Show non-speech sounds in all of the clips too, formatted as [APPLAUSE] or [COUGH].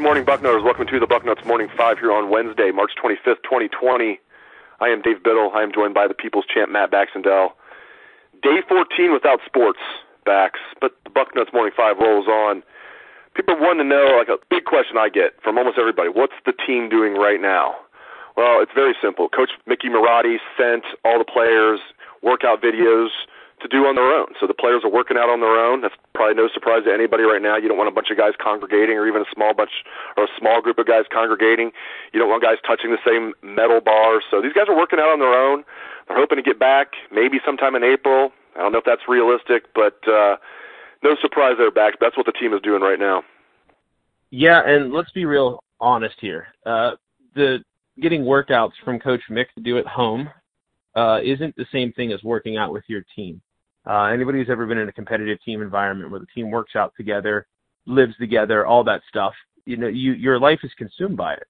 Good morning, Bucknutters. Welcome to the Bucknuts Morning Five here on Wednesday, March 25th, 2020. I am Dave Biddle. I am joined by the People's Champ, Matt Baxendell. Day 14 without sports, Bax, but the Bucknuts Morning Five rolls on. People want to know, like a big question I get from almost everybody, what's the team doing right now? Well, it's very simple. Coach Mickey Marotti sent all the players workout videos to do on their own. So the players are working out on their own. That's probably no surprise to anybody right now. You don't want a bunch of guys congregating or even a small bunch or a small group of guys congregating. You don't want guys touching the same metal bars. So these guys are working out on their own. They're hoping to get back maybe sometime in April. I don't know if that's realistic, but uh no surprise they're back. That's what the team is doing right now. Yeah, and let's be real honest here. Uh the getting workouts from Coach Mick to do at home uh, isn't the same thing as working out with your team. Uh, anybody who's ever been in a competitive team environment where the team works out together, lives together, all that stuff, you know, you your life is consumed by it,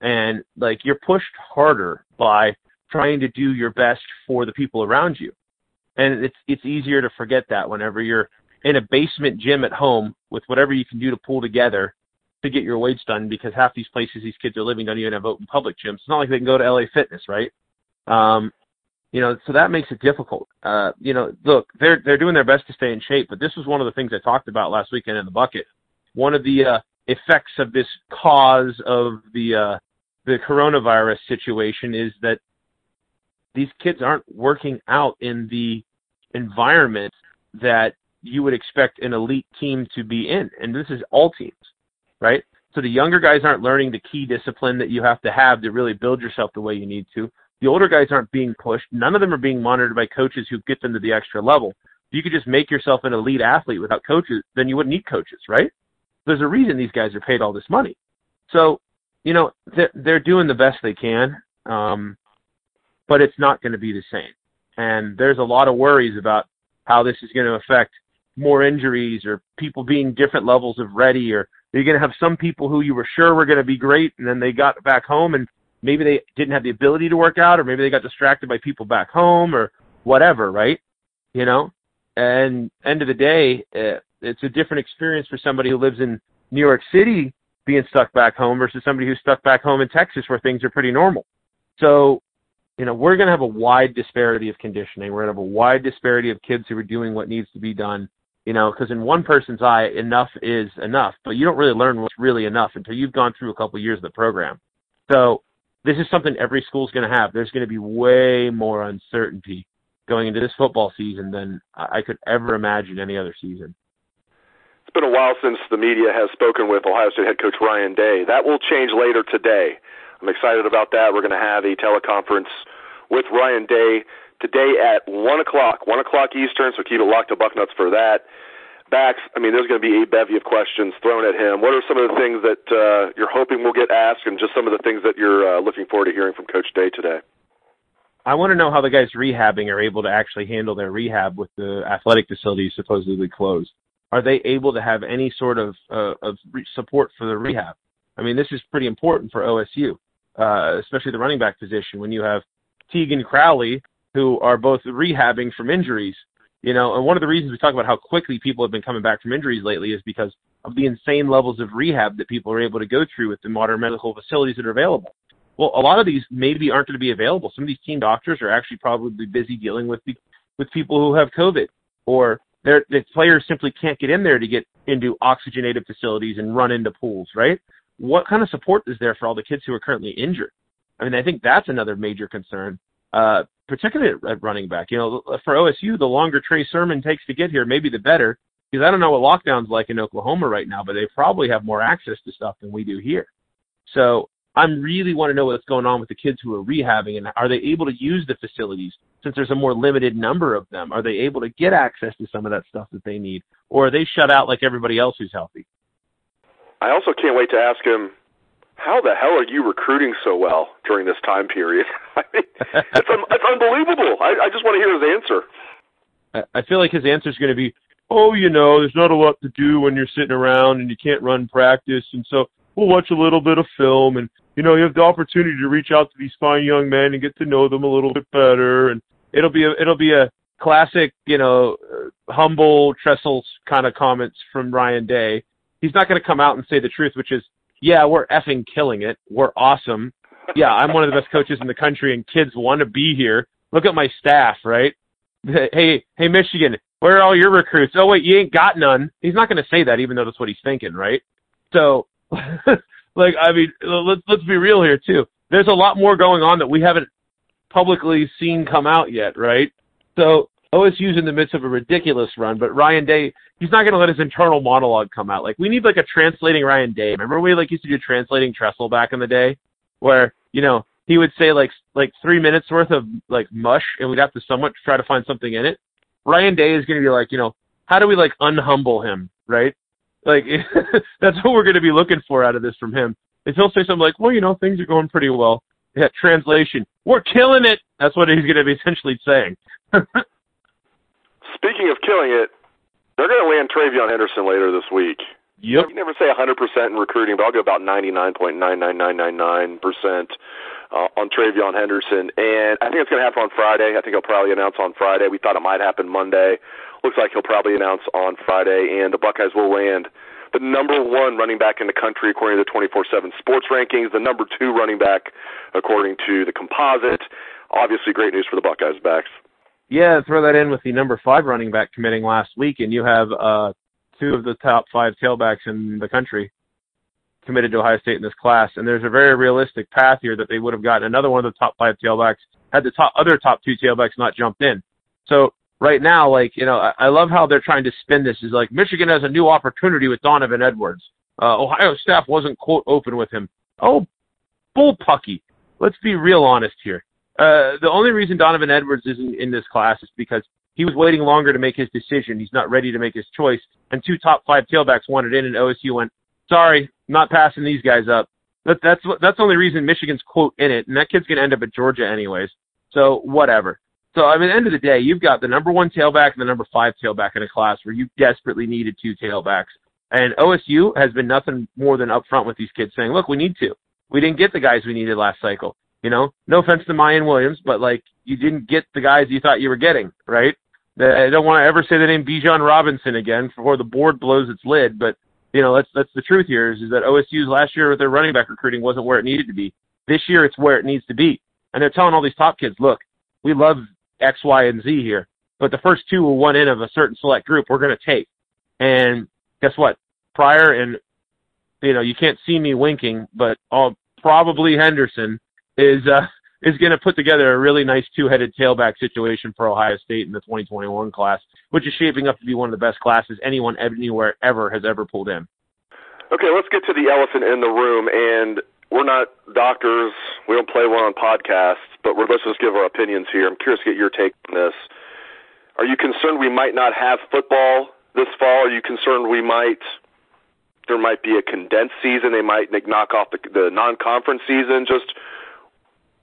and like you're pushed harder by trying to do your best for the people around you, and it's it's easier to forget that whenever you're in a basement gym at home with whatever you can do to pull together to get your weights done because half these places these kids are living don't even have open public gyms. It's not like they can go to LA Fitness, right? Um, you know, so that makes it difficult. Uh, you know, look, they're they're doing their best to stay in shape, but this was one of the things I talked about last weekend in the bucket. One of the uh, effects of this cause of the uh, the coronavirus situation is that these kids aren't working out in the environment that you would expect an elite team to be in, and this is all teams, right? So the younger guys aren't learning the key discipline that you have to have to really build yourself the way you need to the older guys aren't being pushed. None of them are being monitored by coaches who get them to the extra level. If you could just make yourself an elite athlete without coaches, then you wouldn't need coaches, right? There's a reason these guys are paid all this money. So, you know, they're, they're doing the best they can, um, but it's not going to be the same. And there's a lot of worries about how this is going to affect more injuries or people being different levels of ready or you're going to have some people who you were sure were going to be great and then they got back home and maybe they didn't have the ability to work out or maybe they got distracted by people back home or whatever right? You know? And end of the day uh, it's a different experience for somebody who lives in new york city being stuck back home versus somebody who's stuck back home in texas where things are pretty normal. So you know we're going to have a wide disparity of conditioning. We're going to have a wide disparity of kids who are doing what needs to be done you know because in one person's eye enough is enough. But you don't really learn what's really enough until you've gone through a couple years of the program. So this is something every school is going to have. There's going to be way more uncertainty going into this football season than I could ever imagine any other season. It's been a while since the media has spoken with Ohio State head coach Ryan Day. That will change later today. I'm excited about that. We're going to have a teleconference with Ryan Day today at 1 o'clock, 1 o'clock Eastern, so keep it locked to Bucknuts for that. Bax, I mean, there's going to be a bevy of questions thrown at him. What are some of the things that uh, you're hoping will get asked, and just some of the things that you're uh, looking forward to hearing from Coach Day today? I want to know how the guys rehabbing are able to actually handle their rehab with the athletic facilities supposedly closed. Are they able to have any sort of uh, of re- support for the rehab? I mean, this is pretty important for OSU, uh, especially the running back position when you have Teague and Crowley who are both rehabbing from injuries you know, and one of the reasons we talk about how quickly people have been coming back from injuries lately is because of the insane levels of rehab that people are able to go through with the modern medical facilities that are available. Well, a lot of these maybe aren't going to be available. Some of these team doctors are actually probably busy dealing with the, with people who have COVID, or the players simply can't get in there to get into oxygenated facilities and run into pools, right? what kind of support is there for all the kids who are currently injured? I mean, I think that's another major concern, uh, particularly at running back. You know, for OSU, the longer Trey Sermon takes to get here, maybe the better. Because I don't know what lockdown's like in Oklahoma right now, but they probably have more access to stuff than we do here. So I'm really want to know what's going on with the kids who are rehabbing and are they able to use the facilities since there's a more limited number of them? Are they able to get access to some of that stuff that they need? Or are they shut out like everybody else who's healthy? I also can't wait to ask him how the hell are you recruiting so well during this time period? [LAUGHS] I mean, it's, un- it's unbelievable. I, I just want to hear his answer. I feel like his answer is going to be, oh, you know, there's not a lot to do when you're sitting around and you can't run practice, and so we'll watch a little bit of film, and you know, you have the opportunity to reach out to these fine young men and get to know them a little bit better, and it'll be a, it'll be a classic, you know, uh, humble Tressel kind of comments from Ryan Day. He's not going to come out and say the truth, which is, yeah, we're effing killing it. We're awesome. Yeah, I'm one of the best coaches in the country, and kids want to be here. Look at my staff, right? [LAUGHS] Hey, hey, Michigan, where are all your recruits? Oh wait, you ain't got none. He's not going to say that, even though that's what he's thinking, right? So, [LAUGHS] like, I mean, let's let's be real here too. There's a lot more going on that we haven't publicly seen come out yet, right? So OSU's in the midst of a ridiculous run, but Ryan Day, he's not going to let his internal monologue come out. Like we need like a translating Ryan Day. Remember we like used to do translating Tressel back in the day, where you know he would say like like three minutes worth of like mush, and we'd have to somewhat try to find something in it. Ryan Day is going to be like, you know, how do we like unhumble him, right? Like [LAUGHS] that's what we're going to be looking for out of this from him. If he'll say something like, well, you know, things are going pretty well. Yeah, translation, we're killing it. That's what he's going to be [LAUGHS] essentially saying. [LAUGHS] Speaking of killing it, they're going to land TreVeyon Henderson later this week. Yep. You never say 100% in recruiting, but I'll go about 99.99999% uh, on TreVeyon Henderson. And I think it's going to happen on Friday. I think he'll probably announce on Friday. We thought it might happen Monday. Looks like he'll probably announce on Friday, and the Buckeyes will land the number one running back in the country according to the 24/7 Sports rankings, the number two running back according to the composite. Obviously, great news for the Buckeyes backs. Yeah, throw that in with the number five running back committing last week, and you have uh, two of the top five tailbacks in the country committed to Ohio State in this class. And there's a very realistic path here that they would have gotten another one of the top five tailbacks had the top other top two tailbacks not jumped in. So right now, like you know, I, I love how they're trying to spin this. Is like Michigan has a new opportunity with Donovan Edwards. Uh, Ohio staff wasn't quote open with him. Oh, bullpucky. Let's be real honest here. Uh, the only reason Donovan Edwards isn't in this class is because he was waiting longer to make his decision. He's not ready to make his choice. And two top five tailbacks wanted in, and OSU went, sorry, not passing these guys up. That, that's that's the only reason Michigan's quote in it, and that kid's gonna end up at Georgia anyways. So whatever. So I mean, at the end of the day, you've got the number one tailback and the number five tailback in a class where you desperately needed two tailbacks. And OSU has been nothing more than upfront with these kids saying, look, we need to. We didn't get the guys we needed last cycle. You know, no offense to Miyan Williams, but like you didn't get the guys you thought you were getting, right? I don't want to ever say the name Bijan Robinson again before the board blows its lid, but you know that's that's the truth here is, is that OSU's last year with their running back recruiting wasn't where it needed to be. This year it's where it needs to be, and they're telling all these top kids, look, we love X, Y, and Z here, but the first two will one in of a certain select group we're going to take, and guess what? Pryor and you know you can't see me winking, but all, probably Henderson is uh, is going to put together a really nice two-headed tailback situation for Ohio State in the 2021 class, which is shaping up to be one of the best classes anyone anywhere ever has ever pulled in. Okay, let's get to the elephant in the room, and we're not doctors. We don't play one on podcasts, but we're, let's just give our opinions here. I'm curious to get your take on this. Are you concerned we might not have football this fall? Are you concerned we might there might be a condensed season? They might knock off the, the non-conference season. Just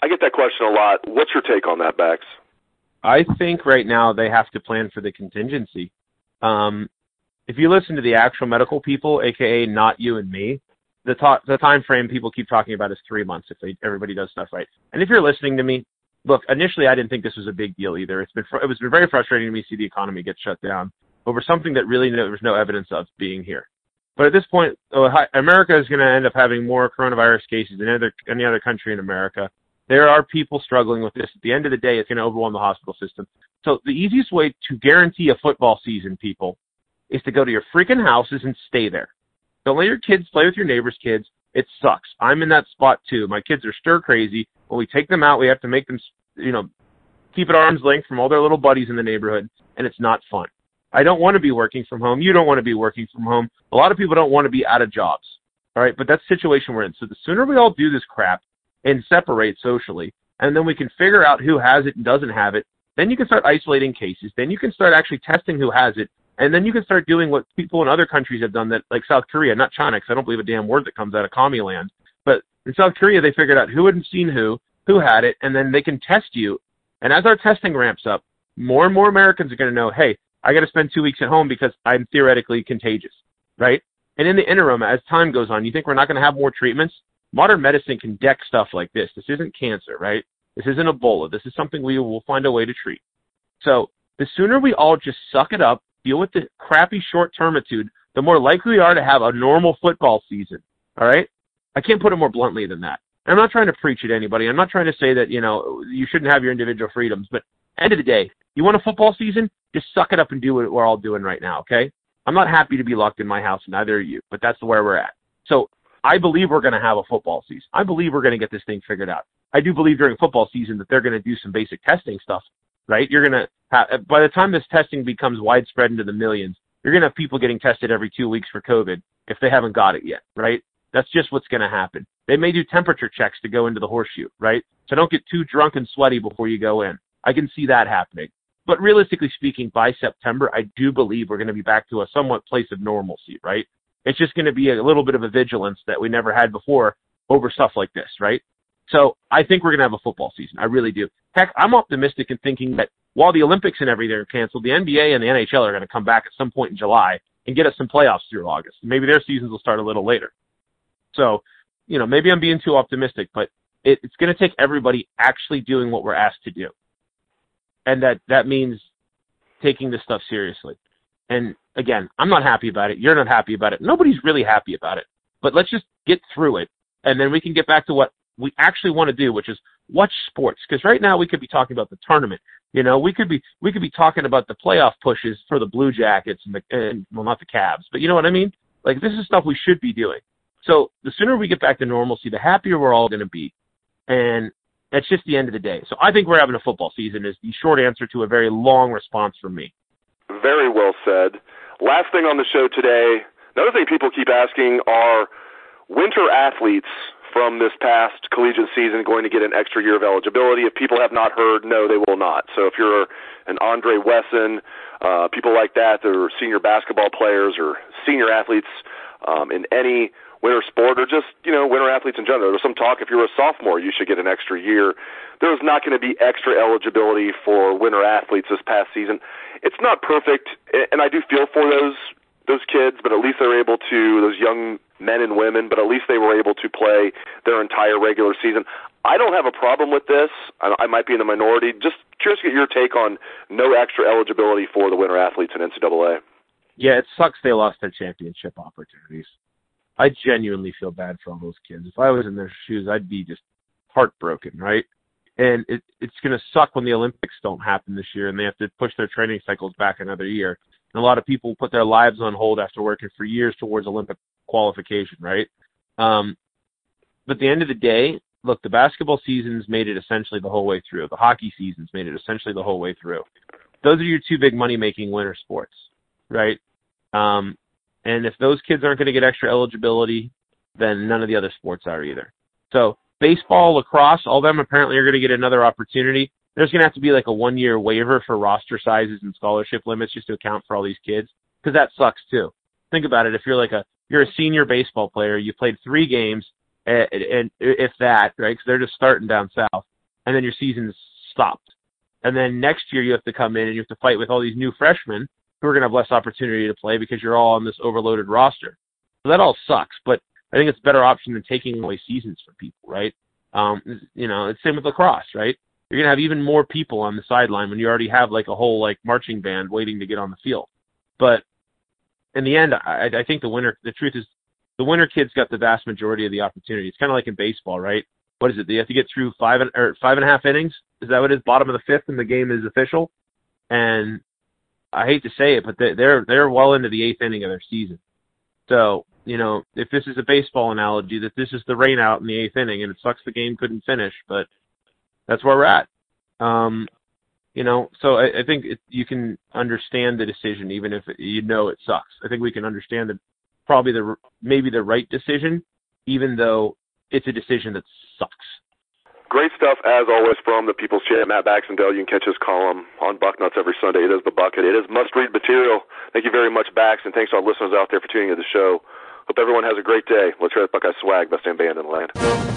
I get that question a lot. What's your take on that, Bax? I think right now they have to plan for the contingency. Um, if you listen to the actual medical people, aka not you and me, the ta- the time frame people keep talking about is three months if they, everybody does stuff right. And if you're listening to me, look, initially I didn't think this was a big deal either. It's been fr- it was been very frustrating to me to see the economy get shut down over something that really no, there was no evidence of being here. But at this point, America is going to end up having more coronavirus cases than any other, any other country in America. There are people struggling with this. At the end of the day, it's going to overwhelm the hospital system. So the easiest way to guarantee a football season, people, is to go to your freaking houses and stay there. Don't let your kids play with your neighbors' kids. It sucks. I'm in that spot too. My kids are stir crazy. When we take them out, we have to make them, you know, keep at arm's length from all their little buddies in the neighborhood, and it's not fun. I don't want to be working from home. You don't want to be working from home. A lot of people don't want to be out of jobs. All right, but that's the situation we're in. So the sooner we all do this crap and separate socially, and then we can figure out who has it and doesn't have it, then you can start isolating cases. Then you can start actually testing who has it, and then you can start doing what people in other countries have done that, like South Korea, not China, because I don't believe a damn word that comes out of commie land. But in South Korea, they figured out who hadn't seen who, who had it, and then they can test you. And as our testing ramps up, more and more Americans are going to know, hey, I got to spend two weeks at home because I'm theoretically contagious, right? And in the interim, as time goes on, you think we're not going to have more treatments? Modern medicine can deck stuff like this. This isn't cancer, right? This isn't Ebola. This is something we will find a way to treat. So the sooner we all just suck it up, deal with the crappy short termitude, the more likely we are to have a normal football season. All right? I can't put it more bluntly than that. I'm not trying to preach it at anybody. I'm not trying to say that, you know, you shouldn't have your individual freedoms, but end of the day, you want a football season? Just suck it up and do what we're all doing right now, okay? I'm not happy to be locked in my house, neither are you, but that's where we're at. So I believe we're going to have a football season. I believe we're going to get this thing figured out. I do believe during football season that they're going to do some basic testing stuff, right? You're going to have, uh, by the time this testing becomes widespread into the millions, you're going to have people getting tested every two weeks for COVID if they haven't got it yet, right? That's just what's going to happen. They may do temperature checks to go into the horseshoe, right? So don't get too drunk and sweaty before you go in. I can see that happening. But realistically speaking, by September, I do believe we're going to be back to a somewhat place of normalcy, right? It's just going to be a little bit of a vigilance that we never had before over stuff like this, right? So I think we're going to have a football season. I really do. Heck, I'm optimistic in thinking that while the Olympics and everything are canceled, the NBA and the NHL are going to come back at some point in July and get us some playoffs through August. Maybe their seasons will start a little later. So, you know, maybe I'm being too optimistic, but it, it's going to take everybody actually doing what we're asked to do. And that, that means taking this stuff seriously. And again, I'm not happy about it. You're not happy about it. Nobody's really happy about it. But let's just get through it. And then we can get back to what we actually want to do, which is watch sports. Because right now we could be talking about the tournament. You know, we could be we could be talking about the playoff pushes for the Blue Jackets and the and, well, not the Cavs, but you know what I mean. Like this is stuff we should be doing. So the sooner we get back to normalcy, the happier we're all going to be. And that's just the end of the day. So I think we're having a football season is the short answer to a very long response from me. Very well said. Last thing on the show today, another thing people keep asking are winter athletes from this past collegiate season going to get an extra year of eligibility? If people have not heard, no, they will not. So if you're an Andre Wesson, uh, people like that, are senior basketball players or senior athletes um, in any winter sport or just, you know, winter athletes in general. There's some talk if you're a sophomore, you should get an extra year. There's not going to be extra eligibility for winter athletes this past season. It's not perfect, and I do feel for those those kids, but at least they're able to those young men and women, but at least they were able to play their entire regular season. I don't have a problem with this. I, I might be in the minority. Just curious to get your take on no extra eligibility for the winter athletes in NCAA. Yeah, it sucks they lost their championship opportunities. I genuinely feel bad for all those kids. If I was in their shoes, I'd be just heartbroken, right? And it, it's going to suck when the Olympics don't happen this year and they have to push their training cycles back another year. And a lot of people put their lives on hold after working for years towards Olympic qualification, right? Um, but at the end of the day, look, the basketball seasons made it essentially the whole way through. The hockey seasons made it essentially the whole way through. Those are your two big money making winter sports, right? Um, and if those kids aren't going to get extra eligibility, then none of the other sports are either. So baseball, lacrosse, all them apparently are going to get another opportunity there's going to have to be like a one year waiver for roster sizes and scholarship limits just to account for all these kids because that sucks too. Think about it. If you're like a you're a senior baseball player, you played three games and, and if that, right? Because they're just starting down south, and then your season's stopped. And then next year you have to come in and you have to fight with all these new freshmen who are going to have less opportunity to play because you're all on this overloaded roster. So that all sucks. But I think it's a better option than taking away seasons for people, right? Um, you know, it's same with lacrosse, right? you're gonna have even more people on the sideline when you already have like a whole like marching band waiting to get on the field. But in the end, I, I think the winner. The truth is, the winner kids got the vast majority of the opportunity. It's kind of like in baseball, right? What is it? They have to get through five and or five and a half innings. Is that what it is? Bottom of the fifth, and the game is official. And I hate to say it, but they're they're well into the eighth inning of their season. So you know, if this is a baseball analogy, that this is the rain out in the eighth inning, and it sucks the game couldn't finish, but that's where we're at. Um, you know, so I, I think it, you can understand the decision, even if it, you know it sucks. I think we can understand that probably the maybe the right decision, even though it's a decision that sucks. Great stuff as always from the People's Champ, Matt Baxendell. You can catch his column on Bucknuts every Sunday. It is the bucket. It is must-read material. Thank you very much, Bax, and thanks to our listeners out there for tuning into the show. Hope everyone has a great day. Let's hear that Buckeye swag, best damn band in the land.